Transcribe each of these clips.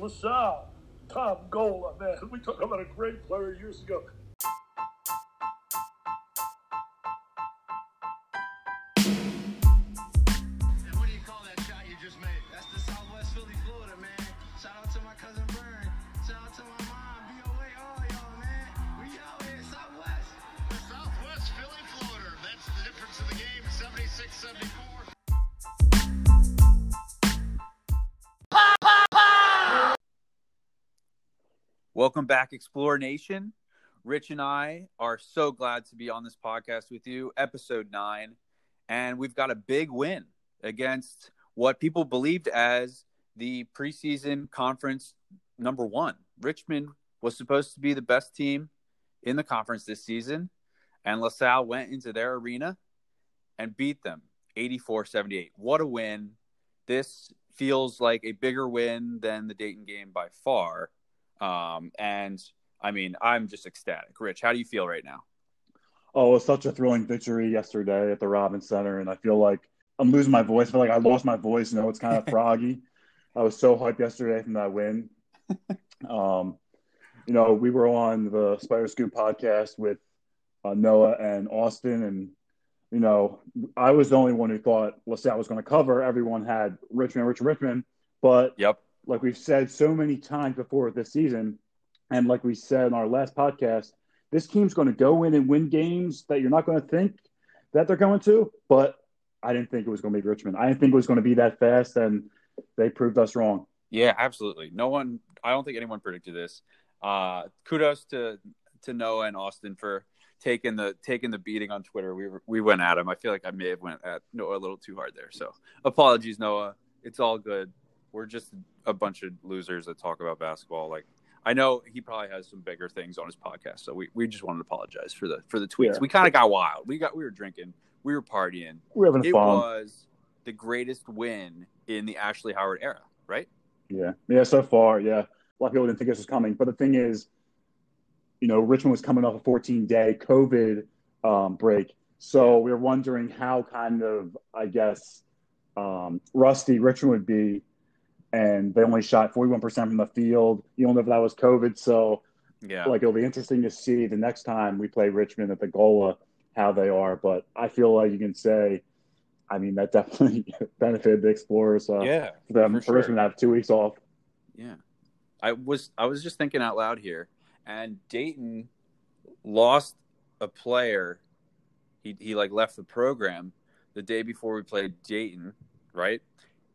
LaSalle, Tom Gola, man. We talked about a great player years ago. Welcome back, Explore Nation. Rich and I are so glad to be on this podcast with you, episode nine. And we've got a big win against what people believed as the preseason conference number one. Richmond was supposed to be the best team in the conference this season, and LaSalle went into their arena and beat them 84 78. What a win! This feels like a bigger win than the Dayton game by far. Um, and I mean, I'm just ecstatic. Rich, how do you feel right now? Oh, it was such a thrilling victory yesterday at the Robins Center, and I feel like I'm losing my voice. I feel like I lost my voice. You know, it's kind of froggy. I was so hyped yesterday from that win. um, you know, we were on the Spider Scoop podcast with uh, Noah and Austin, and you know, I was the only one who thought LaSalle was going to cover. Everyone had Richmond, Richmond, Richmond, but Yep. Like we've said so many times before this season, and like we said in our last podcast, this team's going to go in and win games that you're not going to think that they're going to. But I didn't think it was going to be Richmond. I didn't think it was going to be that fast, and they proved us wrong. Yeah, absolutely. No one, I don't think anyone predicted this. Uh, kudos to to Noah and Austin for taking the taking the beating on Twitter. We were, we went at him. I feel like I may have went at Noah a little too hard there. So apologies, Noah. It's all good. We're just a bunch of losers that talk about basketball. Like I know he probably has some bigger things on his podcast, so we, we just wanted to apologize for the for the tweets. Yeah. We kind of got wild. We got we were drinking, we were partying. We're having It fun. was the greatest win in the Ashley Howard era, right? Yeah, yeah. So far, yeah. A lot of people didn't think this was coming, but the thing is, you know, Richmond was coming off a 14 day COVID um, break, so we were wondering how kind of, I guess, um, rusty Richmond would be, and they only shot 41 percent from the field. You don't know if that was COVID, so Yeah. like it'll be interesting to see the next time we play Richmond at the Gola how they are. But I feel like you can say, I mean, that definitely benefited the Explorers. Uh, yeah. for them for for sure. Richmond to have two weeks off. Yeah. I was I was just thinking out loud here and Dayton lost a player. He he like left the program the day before we played Dayton, right?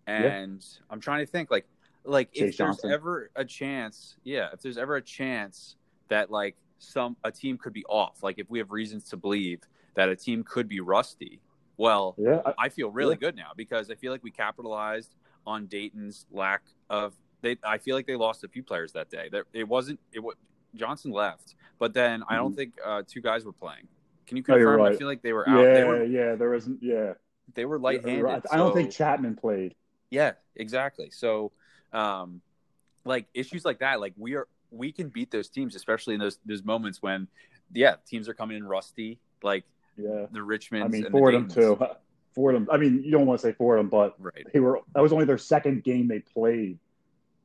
And I'm trying to think like like if there's Johnson. ever a chance, yeah, if there's ever a chance that like some a team could be off, like if we have reasons to believe that a team could be rusty, well, Yeah, I, I feel really Yeah. good now because I feel like we capitalized on Dayton's lack of they. I feel like they lost a few players that day. There, it wasn't it. wa- Johnson left, but then I don't think uh, two guys were playing. Can you Mm-hmm. No, you're confirm? I feel like they were out. They yeah, were yeah. There isn't. Yeah, they were light-handed. right. I don't think Chapman played. Yeah, exactly. So, um, like issues like that, like we are we can beat those teams, especially in those those moments when, yeah, teams are coming in rusty, like Yeah, the Richmond. I mean Fordham too. Fordham. I mean, you don't want to say Fordham, but Right. they were. That was only their second game they played,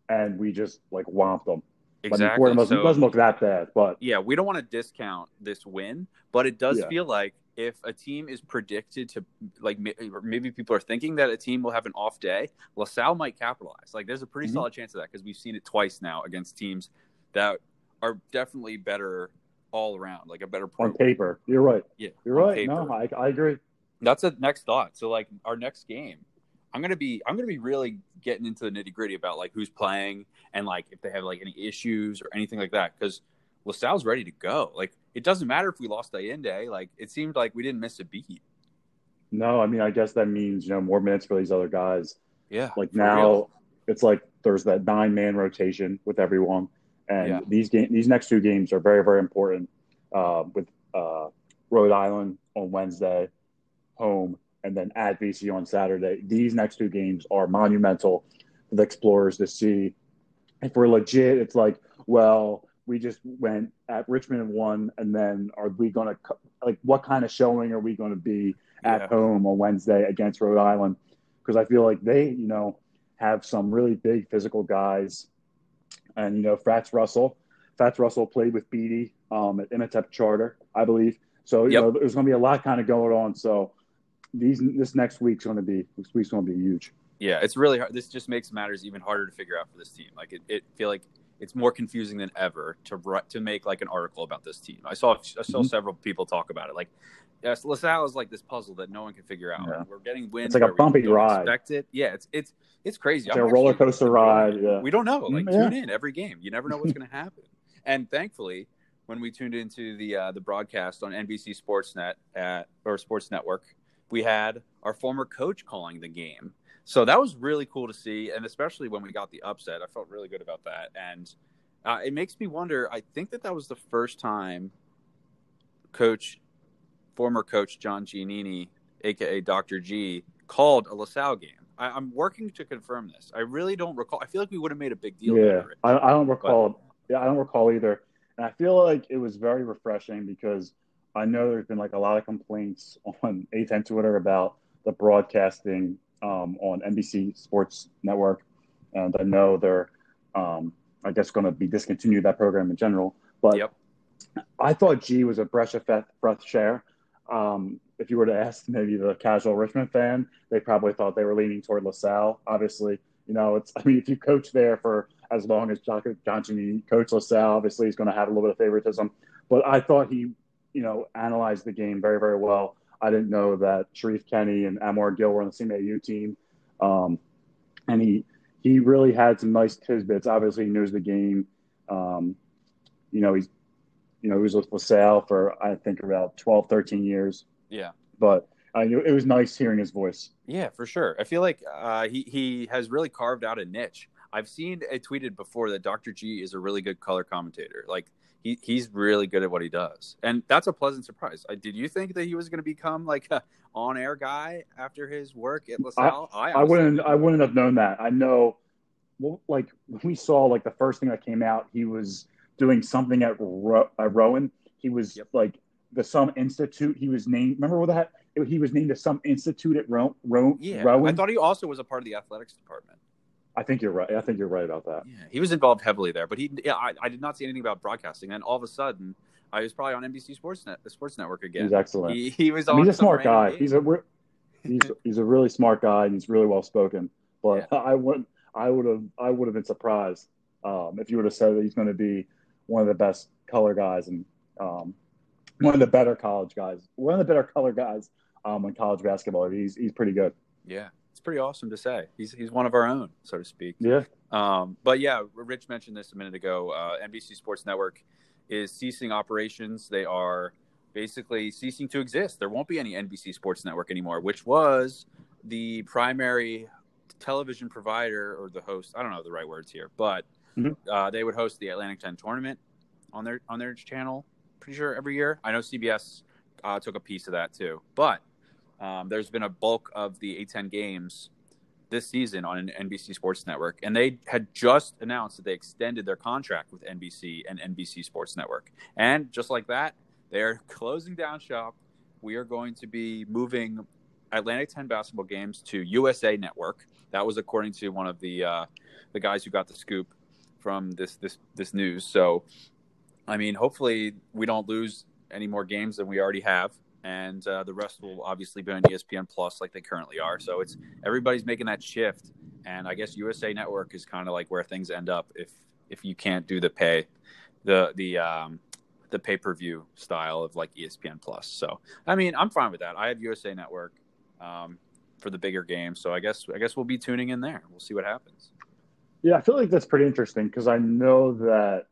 and we just like whomped them. I mean, Exactly. Fordham doesn't, So- doesn't look that bad, but yeah, we don't want to discount this win, but it does Yeah. feel like if a team is predicted to like maybe people are thinking that a team will have an off day, LaSalle might capitalize. Like there's a pretty Mhm. solid chance of that because we've seen it twice now against teams that are definitely better all around, like a better on paper, you're right. Yeah, You're right. paper. No, I, I agree. That's a next thought. So like our next game, I'm gonna be I'm gonna be really getting into the nitty gritty about like who's playing and like if they have like any issues or anything like that because LaSalle's ready to go. Like it doesn't matter if we lost Ayinde. Like it seemed like we didn't miss a beat. No, I mean, I guess that means you know more minutes for these other guys. Yeah, Like now, real. it's like there's that nine man rotation with everyone, and Yeah. these game these next two games are very very important. Uh, with uh, Rhode Island on Wednesday, home, and then at BC on Saturday. These next two games are monumental for the Explorers to see. If we're legit, it's like, well, we just went at Richmond and won, and then are we going to like what kind of showing are we going to be at Yeah. home on Wednesday against Rhode Island? Because I feel like they, you know, have some really big physical guys and you know Fats Russell. Fats Russell played with Beatty um, at Imhotep Charter, I believe. So you Yep. know there's going to be a lot kind of going on. So these this next week's going to be this week's going to be huge. Yeah, it's really hard. This just makes matters even harder to figure out for this team. Like it, it feel like it's more confusing than ever to write, to make like an article about this team. I saw I saw Mhm. several people talk about it. Like, yes, LaSalle is like this puzzle that no one can figure out. Yeah. We're getting wins. It's like a bumpy ride. Expect it. Yeah, it's it's it's crazy. It's I'm a roller coaster ride. Yeah. We don't know. Like Mm, yeah. tune in every game. You never know what's going to happen. And thankfully, when we tuned into the uh, the broadcast on NBC Sportsnet at or Sports Network, we had our former coach calling the game. So that was really cool to see, and especially when we got the upset, I felt really good about that. And uh, it makes me wonder. I think that that was the first time Coach, former coach John Giannini, aka Dr. G, called a LaSalle game. I, I'm working to confirm this. I really don't recall. I feel like we would have made a big deal. Yeah, out of it. I, I don't recall. Yeah, I don't recall either. And I feel like it was very refreshing because I know there's been like a lot of complaints on A10 Twitter about the broadcasting um, on NBC Sports Network, and I know they're, um, I guess, going to be discontinued that program in general. But Yep. I thought G was a breath of fresh air. Um, if you were to ask maybe the casual Richmond fan, they probably thought they were leaning toward LaSalle. Obviously, you know, it's. I mean, if you coach there for as long as John Johnson coach LaSalle, obviously he's going to have a little bit of favoritism. But I thought he, you know, analyzed the game very, very well. I didn't know that Sherif Kenney and Amor Gill were on the same AU team, um, and he he really had some nice tidbits. Obviously, he knows the game. Um, you know, he's you know he was with LaSalle for I think about 12, 13 years. Yeah. But uh, it was nice hearing his voice. Yeah, for sure. I feel like uh, he he has really carved out a niche. I've seen it tweeted before that Dr. G is a really good color commentator. Like he he's really good at what he does, and that's a pleasant surprise. Uh, did you think that he was going to become like a on air guy after his work at LaSalle? I, I honestly wouldn't. I wouldn't have known that. I know. Well, like we saw, like the first thing that came out, he was doing something at, Ro- at Rowan. He was Yep. like the some institute. He was named. Remember what that? He was named to some institute at Ro- Ro- Yeah, Rowan. I thought he also was a part of the athletics department. I think you're right. I think you're right about that. Yeah, he was involved heavily there, but he yeah, I, I did not see anything about broadcasting. And all of a sudden, I was probably on NBC Sports Net, the Sports Network again. He's excellent. He, he was I mean, he's a smart guy. game. He's a he's he's a really smart guy, and he's really well spoken. But I wouldn't. I would have. I would have been surprised um, if you would have said that he's going to be one of the best color guys and um, one of the better college guys, one of the better color guys um, in college basketball. He's he's pretty good. Yeah, it's pretty awesome to say. He's he's one of our own, so to speak. Yeah. Um, but yeah, Rich mentioned this a minute ago. Uh, NBC Sports Network is ceasing operations. They are basically ceasing to exist. There won't be any NBC Sports Network anymore, which was the primary television provider or the host. I don't know the right words here, but Mhm. uh, they would host the Atlantic 10 tournament on their on their channel. Pretty sure every year. I know CBS uh, took a piece of that too, but um, there's been a bulk of the A10 games this season on an NBC Sports Network, and they had just announced that they extended their contract with NBC and NBC Sports Network. And just like that, they're closing down shop. We are going to be moving Atlantic 10 basketball games to USA Network. That was according to one of the uh, the guys who got the scoop from this this this news. So, I mean, hopefully we don't lose any more games than we already have and uh, the rest will obviously be on ESPN Plus like they currently are. So it's everybody's making that shift, and I guess USA Network is kind of like where things end up if if you can't do the pay, the the um, the pay per view style of like ESPN Plus. So I mean, I'm fine with that. I have USA Network um, for the bigger games, so I guess I guess we'll be tuning in there. We'll see what happens. Yeah, I feel like that's pretty interesting because I know that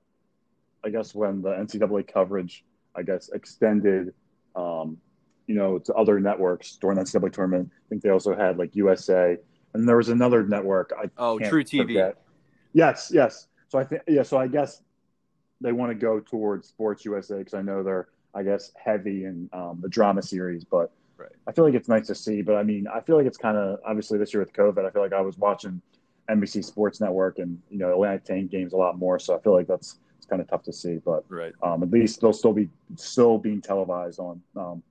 I guess when the NCAA coverage, I guess, extended, um, you know, to other networks during that NCAA tournament. I think they also had like USA, and there was another network. I Oh, truTV. forget. Yes, yes. So I think yeah. So I guess they want to go towards Sports USA because I know they're I guess heavy in um, the drama series, but Right. I feel like it's nice to see. But I mean, I feel like it's kind of obviously this year with COVID. I feel like I was watching NBC Sports Network and you know Atlantic 10 games a lot more, so I feel like that's it's kind of tough to see. But Right. um, at least they'll still be still being televised on um,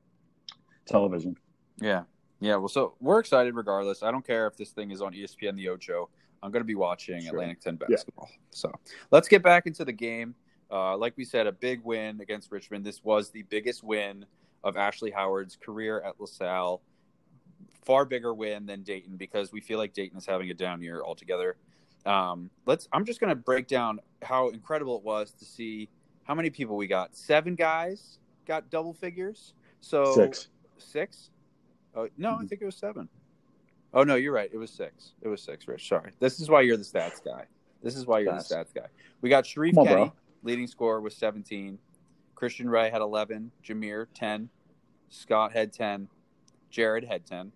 television. Yeah. Yeah. Well, so we're excited regardless. I don't care if this thing is on ESPN The Ocho. I'm going to be watching Sure. Atlantic 10 Yeah. basketball. So let's get back into the game. Uh, like we said, a big win against Richmond. This was the biggest win of Ashley Howard's career at LaSalle. Far bigger win than Dayton because we feel like Dayton is having a down year altogether. Um, let's. I'm just going to break down how incredible it was to see how many people we got. Seven guys got double figures. So Six. Six? Oh no, I Mhm. think it was seven. Oh no, you're right. It was six. It was six, Rich. Sorry. This is why you're the stats guy. This is why you're the stats guy. We got Sharif on, Kenny, bro. leading scorer with 17. Christian Ray had 11. Jhamir 10. Scott had 10. Jared had 10.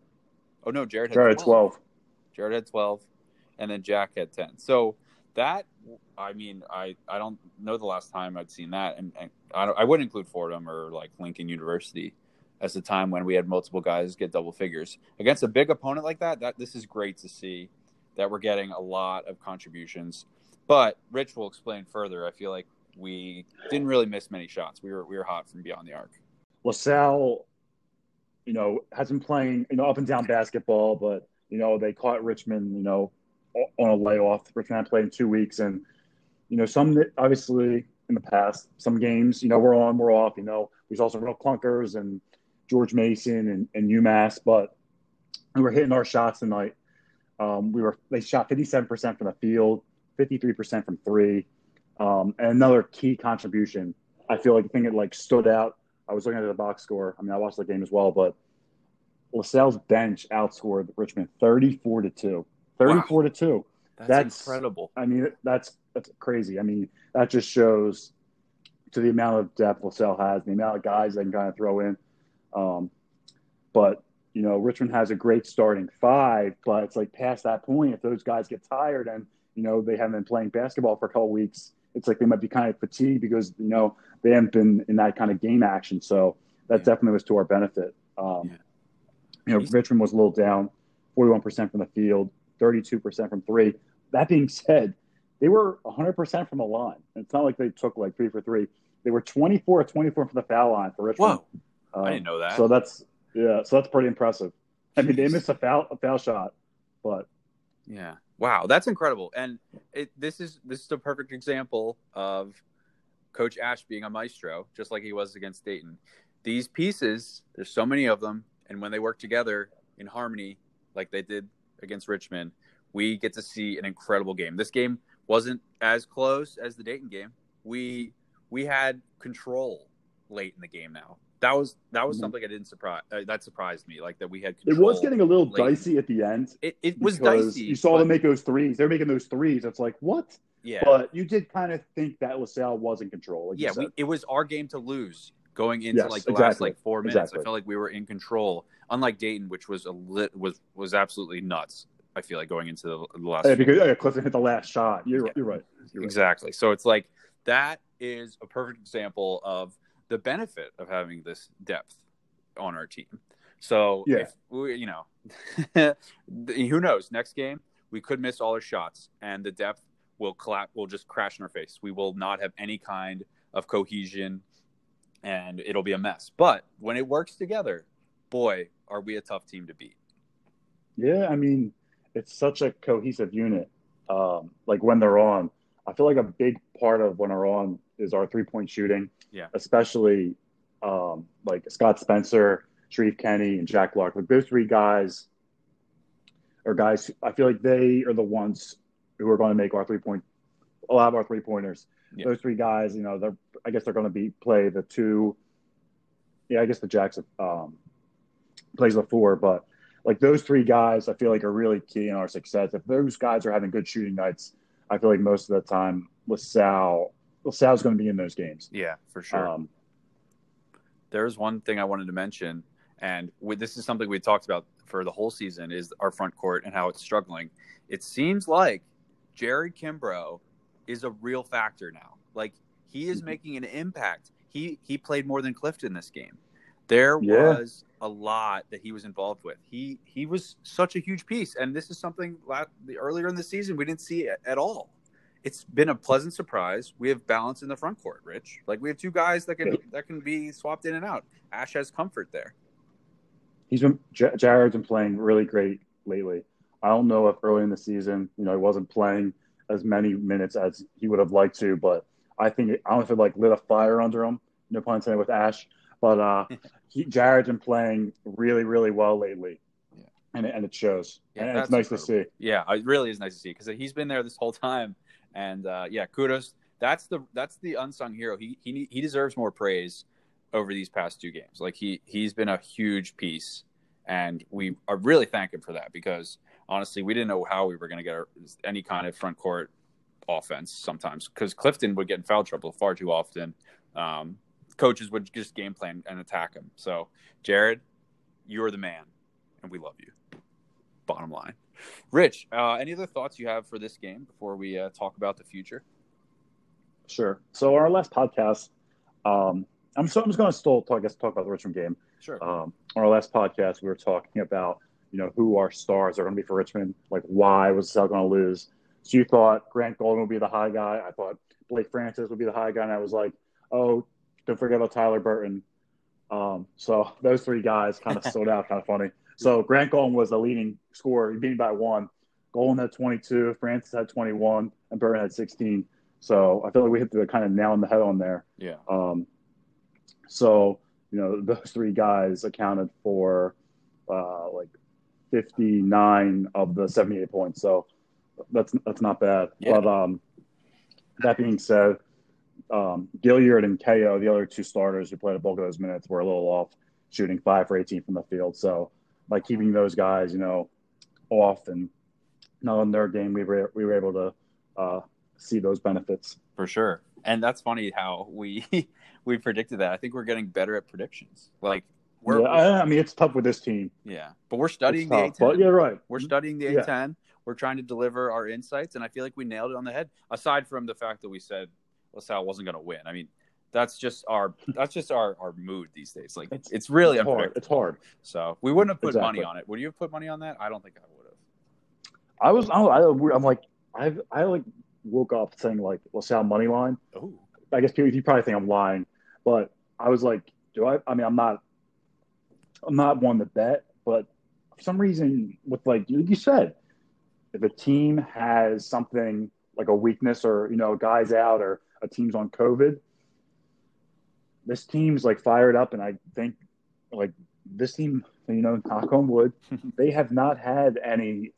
Oh no, Jared had Jared 12. Jared had 12, and then Jack had 10. So that, I mean, I, I don't know the last time I'd seen that, and, and I, don't, I wouldn't include Fordham or like Lincoln University as the time when we had multiple guys get double figures against a big opponent like that. That this is great to see that we're getting a lot of contributions. But Rich will explain further. I feel like we didn't really miss many shots. We were we were hot from beyond the arc. LaSalle, you know, has been playing, you know, up and down basketball, but, you know, they caught Richmond, you know, on a layoff. Richmond played in two weeks. And, you know, some, obviously, in the past, some games, you know, we're on, we're off. You know, we saw some real clunkers and George Mason and, and UMass, but we were hitting our shots tonight. Um, we were, they shot 57% from the field, 53% from three. Um, and another key contribution, I feel like the thing that like stood out I was looking at the box score. I mean, I watched the game as well, but LaSalle's bench outscored Richmond 34 to 2. 34 to 2. That's, That's- incredible. I mean, that's that's crazy. I mean, that just shows to the amount of depth LaSalle has, the amount of guys they can kind of throw in. Um, but, you know, Richmond has a great starting five, but it's like past that point, if those guys get tired and, you know, they haven't been playing basketball for a couple weeks, it's like they might be kind of fatigued because, you know, they haven't been in that kind of game action. So that Yeah. definitely was to our benefit. Um, Yeah. You know, Richmond was a little down, 41% from the field, 32% from three. That being said, they were 100% from the line. It's not like they took like three for three. They were 24 24 from the foul line for Richmond. Whoa, Um, I didn't know that. So that's yeah, so that's pretty impressive. I mean, they missed a foul a foul shot, but Yeah. Wow, that's incredible. And it, this is this is a perfect example of Coach Ash being a maestro, just like he was against Dayton. These pieces, there's so many of them, and when they work together in harmony, like they did against Richmond, we get to see an incredible game. This game wasn't as close as the Dayton game. We we had control late in the game. Now that was that was Mhm. something I didn't surprise. Uh, that surprised me, like that we had. it was getting a little late. dicey at the end. It, it was dicey. You saw but- them make those threes. They're making those threes. It's like what? Yeah. But you did kind of think that LaSalle was in control. Like yeah, we, it was our game to lose going into Yes, like the last like four minutes. Exactly. I felt like we were in control, unlike Dayton, which was a lit was was absolutely nuts. I feel like going into the, the last. Yeah, because yeah, Clifton hit the last shot. You're, Yeah. you're right. You're right. exactly. So it's like that is a perfect example of the benefit of having this depth on our team. So Yeah. if we, you know, who knows? Next game we could miss all our shots, and the depth will collapse. Will just crash in our face. We will not have any kind of cohesion, and it'll be a mess. But when it works together, boy, are we a tough team to beat. Yeah, I mean, it's such a cohesive unit. Um, like when they're on, I feel like a big part of when they're on is our three point shooting. Yeah. Especially um, like Scott Spencer, Sherif Kenney, and Jack Clark. Like those three guys are guys. I feel like they are the ones who are going to make our three point, a lot of our three pointers. Yeah. Those three guys, you know, they're. I guess they're going to be play the two. Yeah, I guess the Jackson um, plays the four, but like those three guys, I feel like are really key in our success. If those guys are having good shooting nights, I feel like most of the time LaSalle, LaSalle's going to be in those games. Yeah, for sure. Um, there's one thing I wanted to mention, and with, this is something we talked about for the whole season is our front court and how it's struggling. It seems like Jared Kimbrough is a real factor now. Like he is Mhm. making an impact. He he played more than Clifton this game. There Yeah. was a lot that he was involved with. He he was such a huge piece, and this is something la- the earlier in the season we didn't see it at all. It's been a pleasant surprise. We have balance in the front court, Rich. Like we have two guys that can that can be swapped in and out. Ash has comfort there. he's been J- Jared's been playing really great lately. I don't know if early in the season, you know, he wasn't playing as many minutes as he would have liked to, but I think I don't know if it like lit a fire under him. No pun intended with Ash, but uh, he, Jared's been playing really, really well lately, Yeah. and it, and it shows. Yeah, and it's nice to see. Yeah, it really is nice to see because he's been there this whole time, and uh, yeah, kudos. That's the that's the unsung hero. He he he deserves more praise over these past two games. Like he he's been a huge piece, and we are really thank him for that because honestly, we didn't know how we were going to get our, any kind of front court offense sometimes because Clifton would get in foul trouble far too often. Um, coaches would just game plan and attack him. So, Jared, you're the man, and we love you. Bottom line. Rich, uh, any other thoughts you have for this game before we uh, talk about the future? Sure. So our last podcast, um, I'm so I'm just going to still talk, I guess, talk about the Richmond game. Sure. Um, on our last podcast, we were talking about you know who our stars are going to be for Richmond, like why was Sal going to lose. So you thought Grant Golden would be the high guy. I thought Blake Francis would be the high guy, and I was like, oh, don't forget about Tyler Burton. Um, so those three guys kind of stood out, kind of funny. So Grant Golden was the leading scorer. He beat me by one. Golden had 22, Francis had 21, and Burton had 16. So I feel like we hit the kind of nail on the head on there. yeah. Um, so you know those three guys accounted for uh, like 59 of the 78 points. So that's that's not bad. Yeah. But um, that being said, um, Gilyard and KO, the other two starters who played a bulk of those minutes, were a little off, shooting five for 18 from the field. So by keeping those guys, you know, off and not on their game, we were we were able to uh, see those benefits. For sure. And that's funny how we we predicted that. I think we're getting better at predictions. Like we're yeah, I, I mean, it's tough with this team. yeah. But we're studying It's the tough, A10. but you're right. We're studying the Yeah. A10. We're trying to deliver our insights, and I feel like we nailed it on the head. Aside from the fact that we said LaSalle wasn't going to win. I mean, that's just our that's just our, our mood these days. Like it's, It's- really it's hard. It's hard. So we wouldn't have put money on it. Would you have put money on that? I don't think I would have. I was, I, I'm like, I, I like woke up saying like LaSalle money line. Oh, I guess people, you probably think I'm lying, but I was like, do I? I mean, I'm not, I'm not one to bet, but for some reason, with like you you said, if a team has something like a weakness or you know, guys out or a team's on COVID, this team's like fired up, and I think like this team, you know, knock on wood, they have not had any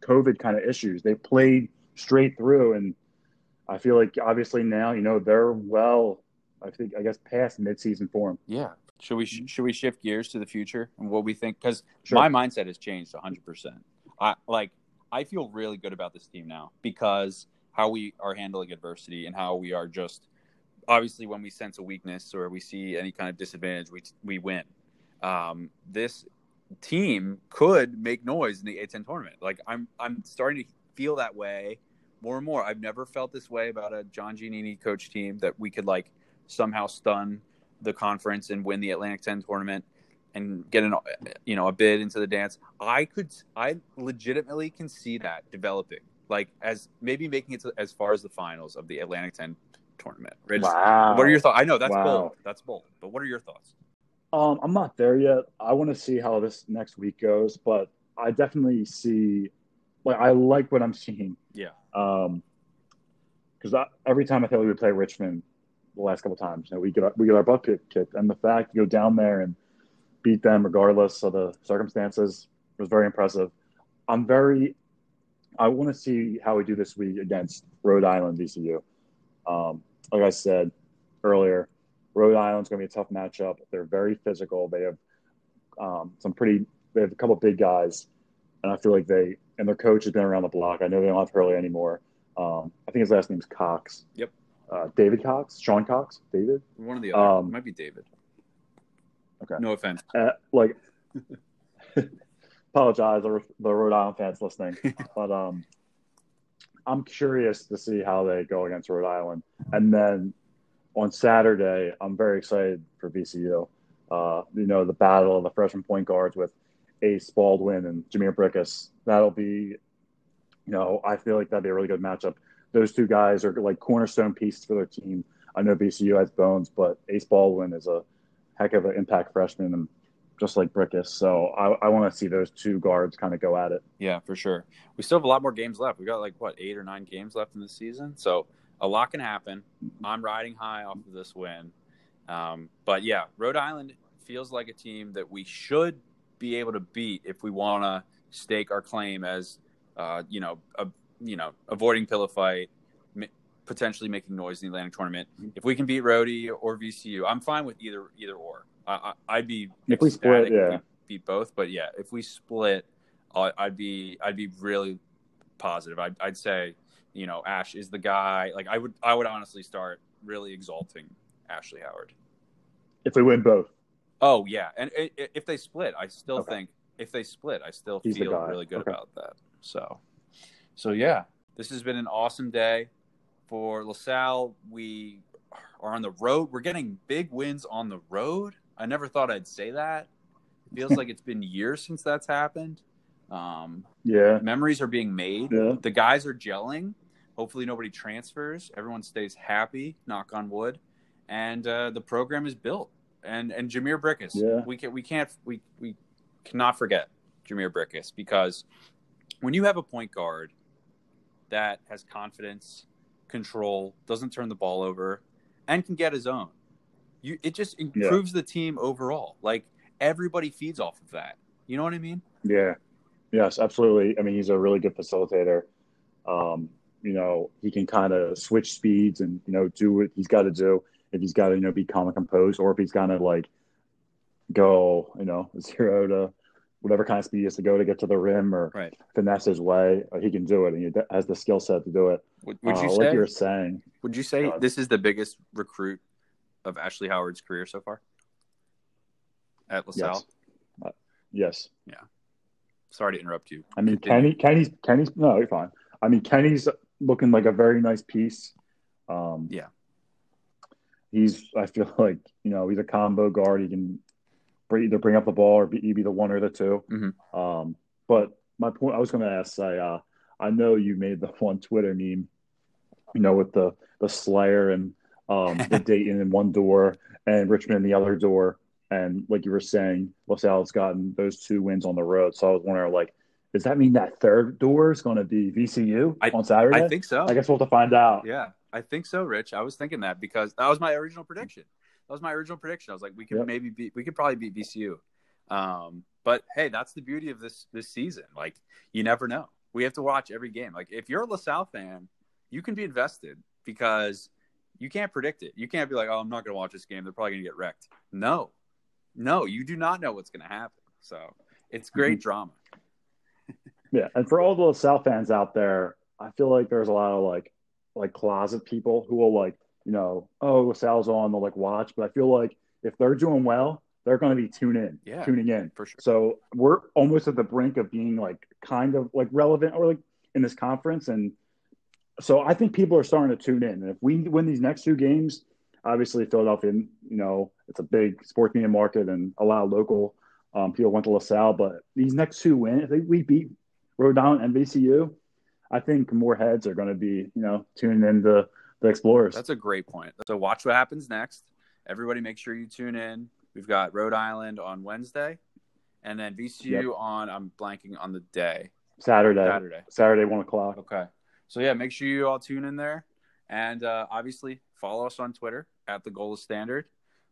COVID kind of issues. They played straight through, and I feel like obviously now, you know, they're well, I think, I guess, past midseason form. yeah. Should we mm-hmm. should we shift gears to the future and what we think? Because Sure. my mindset has changed 100. percent I like I feel really good about this team now because how we are handling adversity and how we are just obviously when we sense a weakness or we see any kind of disadvantage, we we win. Um, this team could make noise in the A10 tournament. Like I'm I'm starting to feel that way more and more. I've never felt this way about a John Giannini coach team that we could like somehow stun the conference and win the Atlantic 10 tournament and get an you know a bid into the dance. I could I legitimately can see that developing like as maybe making it to, as far as the finals of the Atlantic 10 tournament. Rich, Wow. What are your thoughts? I know that's Wow. bold. That's bold. But what are your thoughts? Um, I'm not there yet. I want to see how this next week goes, but I definitely see, like, I like what I'm seeing. Yeah. Um, because every time I feel we would play Richmond, the last couple times, you know, we get our, we get our butt kicked, kicked, and the fact to go down there and beat them regardless of the circumstances was very impressive. I'm very, I want to see how we do this week against Rhode Island VCU. Um, like I said earlier, Rhode Island's going to be a tough matchup. They're very physical. They have um, some pretty. They have a couple big guys, and I feel like they and their coach has been around the block. I know they don't have Hurley anymore. Um, I think his last name's Cox. Yep. Uh, David Cox, Sean Cox, David. One of the other. Um, It might be David. Okay. No offense. Uh, like, apologize the Rhode Island fans listening, but um, I'm curious to see how they go against Rhode Island, and then on Saturday, I'm very excited for VCU. Uh, you know, the battle of the freshman point guards with Ace Baldwin and Jhamir Brickus. That'll be, you know, I feel like that'd be a really good matchup. Those two guys are like cornerstone pieces for their team. I know VCU has bones, but Ace Baldwin is a heck of an impact freshman and just like Brickus. So I, I want to see those two guards kind of go at it. Yeah, for sure. We still have a lot more games left. We got like what eight or nine games left in the season, so a lot can happen. I'm riding high off of this win, um, but yeah, Rhode Island feels like a team that we should be able to beat if we want to stake our claim as, uh, you know, a, you know, avoiding pillow fight, potentially making noise in the Atlantic tournament. Mm-hmm. If we can beat Rhody or VCU, I'm fine with either either or. I, I, would be if we split, yeah, we beat both. But yeah, if we split, I'd be I'd be really positive. I'd, I'd say, you know, Ash is the guy. Like I would I would honestly start really exalting Ashley Howard. If we win both. Oh yeah, and if they split, I still Okay. think if they split, I still He's feel really good Okay. about that. So, so yeah, this has been an awesome day for LaSalle. We are on the road. We're getting big wins on the road. I never thought I'd say that. It feels like it's been years since that's happened. Um, Yeah. memories are being made. Yeah. The guys are gelling. Hopefully, nobody transfers. Everyone stays happy. Knock on wood. And uh, the program is built. And and Jhamir Brickus. Yeah. We can we can't we we cannot forget Jhamir Brickus because when you have a point guard that has confidence, control, doesn't turn the ball over, and can get his own, you it just improves the team overall. Like everybody feeds off of that. You know what I mean? Yeah. Yes, absolutely. I mean, he's a really good facilitator. Um, you know, he can kind of switch speeds and, you know, do what he's got to do. If he's got to, you know, be calm and composed, or if he's going to like go, you know, zero to whatever kind of speed he has to go to get to the rim or Right. finesse his way, uh, he can do it. And he has the skill set to do it. Would, would Uh, you like say? you were saying, Would you say God. this is the biggest recruit of Ashley Howard's career so far at LaSalle? yes. Uh, yes. Yeah. Sorry to interrupt you. I mean, Continue. Kenny, Kenny's, Kenny's, no, you're fine. I mean, Kenny's looking like a very nice piece. Um, Yeah. He's, I feel like, you know, he's a combo guard. He can either bring up the ball or be, be the one or the 2 Mhm. Um, but my point, I was going to ask, I, uh, I know you made the one Twitter meme, you know, with the, the Slayer and um, the Dayton in one door and Richmond in the other door. And like you were saying, LaSalle's gotten those two wins on the road. So I was wondering, like, does that mean that third door is going to be VCU I- on Saturday? I think so. I guess we'll have to find out. Yeah, I think so, Rich. I was thinking that because that was my original prediction. That was my original prediction. I was like, we could Yep. maybe beat, we could probably beat VCU. Um, but hey, that's the beauty of this this season. Like, you never know. We have to watch every game. Like, if you're a LaSalle fan, you can be invested because you can't predict it. You can't be like, oh, I'm not going to watch this game. They're probably going to get wrecked. No, no, you do not know what's going to happen. So it's great mm-hmm. drama. Yeah, and for all the LaSalle fans out there, I feel like there's a lot of like like closet people who will like, you know, oh LaSalle's on, they'll like watch, but I feel like if they're doing well, they're going to be tuning in, Yeah. tuning in. For sure. So we're almost at the brink of being like kind of like relevant or like in this conference, and so I think people are starting to tune in. And if we win these next two games, obviously Philadelphia, you know, it's a big sports media market, and a lot of local um, people went to LaSalle. But these next two wins, if they- we beat Rhode Island and VCU, I think more heads are going to be, you know, tuning into the Explorers. That's a great point. So watch what happens next. Everybody, make sure you tune in. We've got Rhode Island on Wednesday, and then VCU Yep. on. I'm blanking on the day. Saturday, Saturday. Saturday, one o'clock. Okay. So yeah, make sure you all tune in there, and uh, obviously follow us on Twitter at the Gola Standard.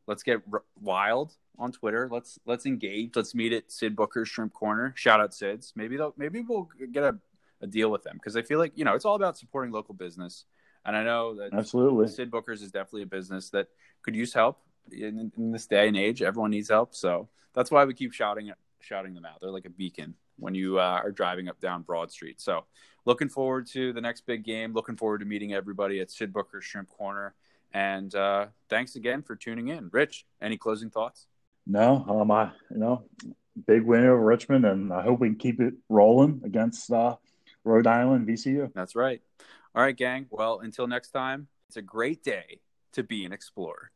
Let's get r- wild on Twitter. Let's let's engage. Let's meet at Sid Booker's Shrimp Corner. Shout out Sid's. Maybe they'll maybe we'll get a, a deal with them because I feel like you know it's all about supporting local business, and I know that Absolutely. Sid Booker's is definitely a business that could use help in, in this day and age. Everyone needs help, so that's why we keep shouting shouting them out. They're like a beacon when you uh, are driving up down Broad Street. So, looking forward to the next big game. Looking forward to meeting everybody at Sid Booker's Shrimp Corner. And uh, thanks again for tuning in, Rich. Any closing thoughts? No, um, I you know, big win over Richmond, and I hope we can keep it rolling against uh, Rhode Island VCU. That's right. All right, gang. Well, until next time, it's a great day to be an explorer.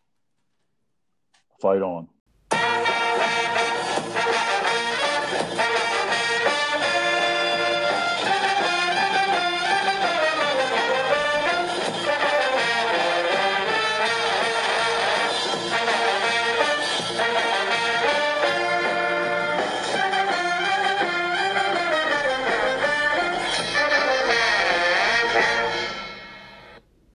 Fight on.